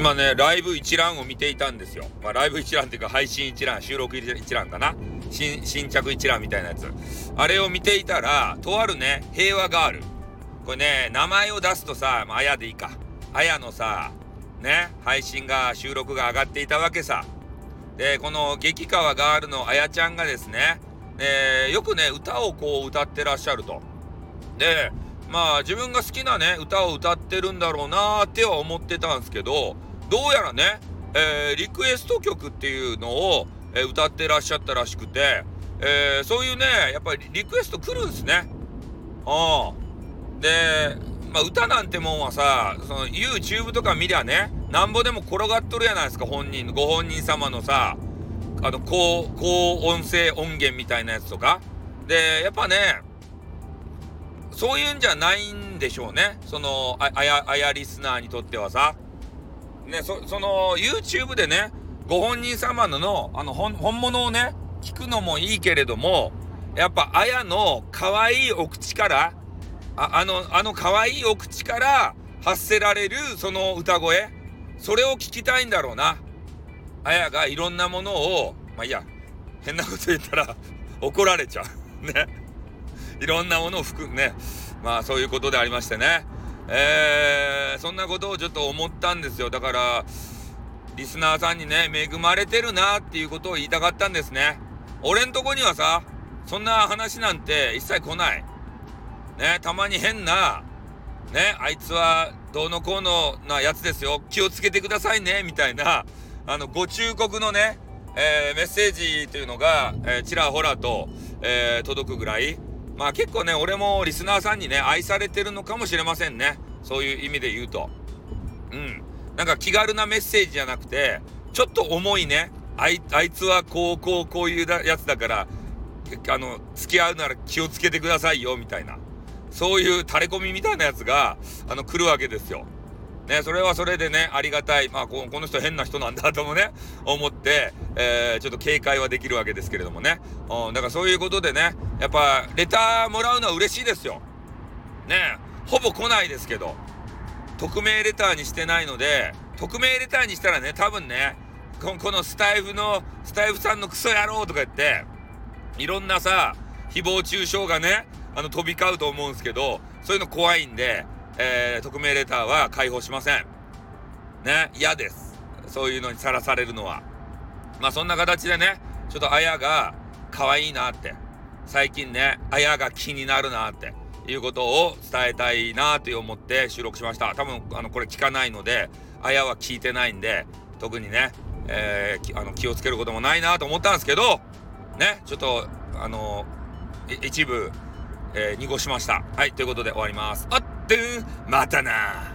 今ね、ライブ一覧を見ていたんですよ。まあ、ライブ一覧っていうか、配信一覧、収録一覧かな。新、新着一覧みたいなやつ。あれを見ていたら、とあるね、平和ガール。これね、名前を出すとさ、まあ、やでいいか。あやのさ、ね、配信が、収録が上がっていたわけさ。で、この激川ガールのあやちゃんがですね、えー、よくね、歌をこう歌ってらっしゃると。で、まあ自分が好きなね、歌を歌ってるんだろうなーっては思ってたんですけど、どうやらね、えー、リクエスト曲っていうのを、えー、歌ってらっしゃったらしくて、えー、そういうね、やっぱりリクエスト来るんですね。ああ。で、まあ歌なんてもんはさ、その YouTube とか見りゃね、なんぼでも転がっとるやないですか、本人、ご本人様のさ、あの、高、高音声音源みたいなやつとか。で、やっぱね、そういうんじゃないんでしょうね。その、あや、あやリスナーにとってはさ。ね、そ、その、YouTube でね、ご本人様の、あの、本、本物をね、聞くのもいいけれども、やっぱ、あやの可愛いお口から、ああの、あの可愛いお口から発せられるその歌声、それを聞きたいんだろうな。あやがいろんなものを、まあいいや、変なこと言ったら 怒られちゃう。ね。いろんなものを含むね。まあそういうことでありましてね。えー、そんなことをちょっと思ったんですよ。だから、リスナーさんにね、恵まれてるなっていうことを言いたかったんですね。俺んとこにはさ、そんな話なんて一切来ない。ね、たまに変な、ね、あいつはどうのこうのなやつですよ。気をつけてくださいね、みたいな、あの、ご忠告のね、えー、メッセージというのが、えー、ちらほらと、えー、届くぐらい、まあ結構ね、俺もリスナーさんにね、愛されてるのかもしれませんね。そういう意味で言うと。うん。なんか気軽なメッセージじゃなくて、ちょっと重いね、あいあいつはこうこうこういうやつだから、あの、付き合うなら気をつけてくださいよ、みたいな。そういう垂れ込みみたいなやつが、あの、来るわけですよ。ね、それはそれでね、ありがたい。まあこ、の人変な人なんだともね、思って、えー、ちょっと警戒はできるわけですけれどもね。うん、だからそういうことでね、やっぱ、レターもらうのは嬉しいですよ。ね、ほぼ来ないですけど、匿名レターにしてないので、匿名レターにしたらね、多分ね、ここのスタイフの、スタイフさんのクソ野郎とか言って、いろんなさ、誹謗中傷がね、あの、飛び交うと思うんですけど、そういうの怖いんで、えー、匿名レターは開放しません。ね、嫌です。そういうのにさらされるのは。まあそんな形でね、ちょっとあやが可愛いなって、最近ね、あやが気になるなっていうことを伝えたいなって思って収録しました。多分、あの、これ聞かないので、あやは聞いてないんで、特にね、えー、あの気をつけることもないなと思ったんですけど、ね、ちょっと、あの、一部、えー、濁しました。はい、ということで終わります。あってまたな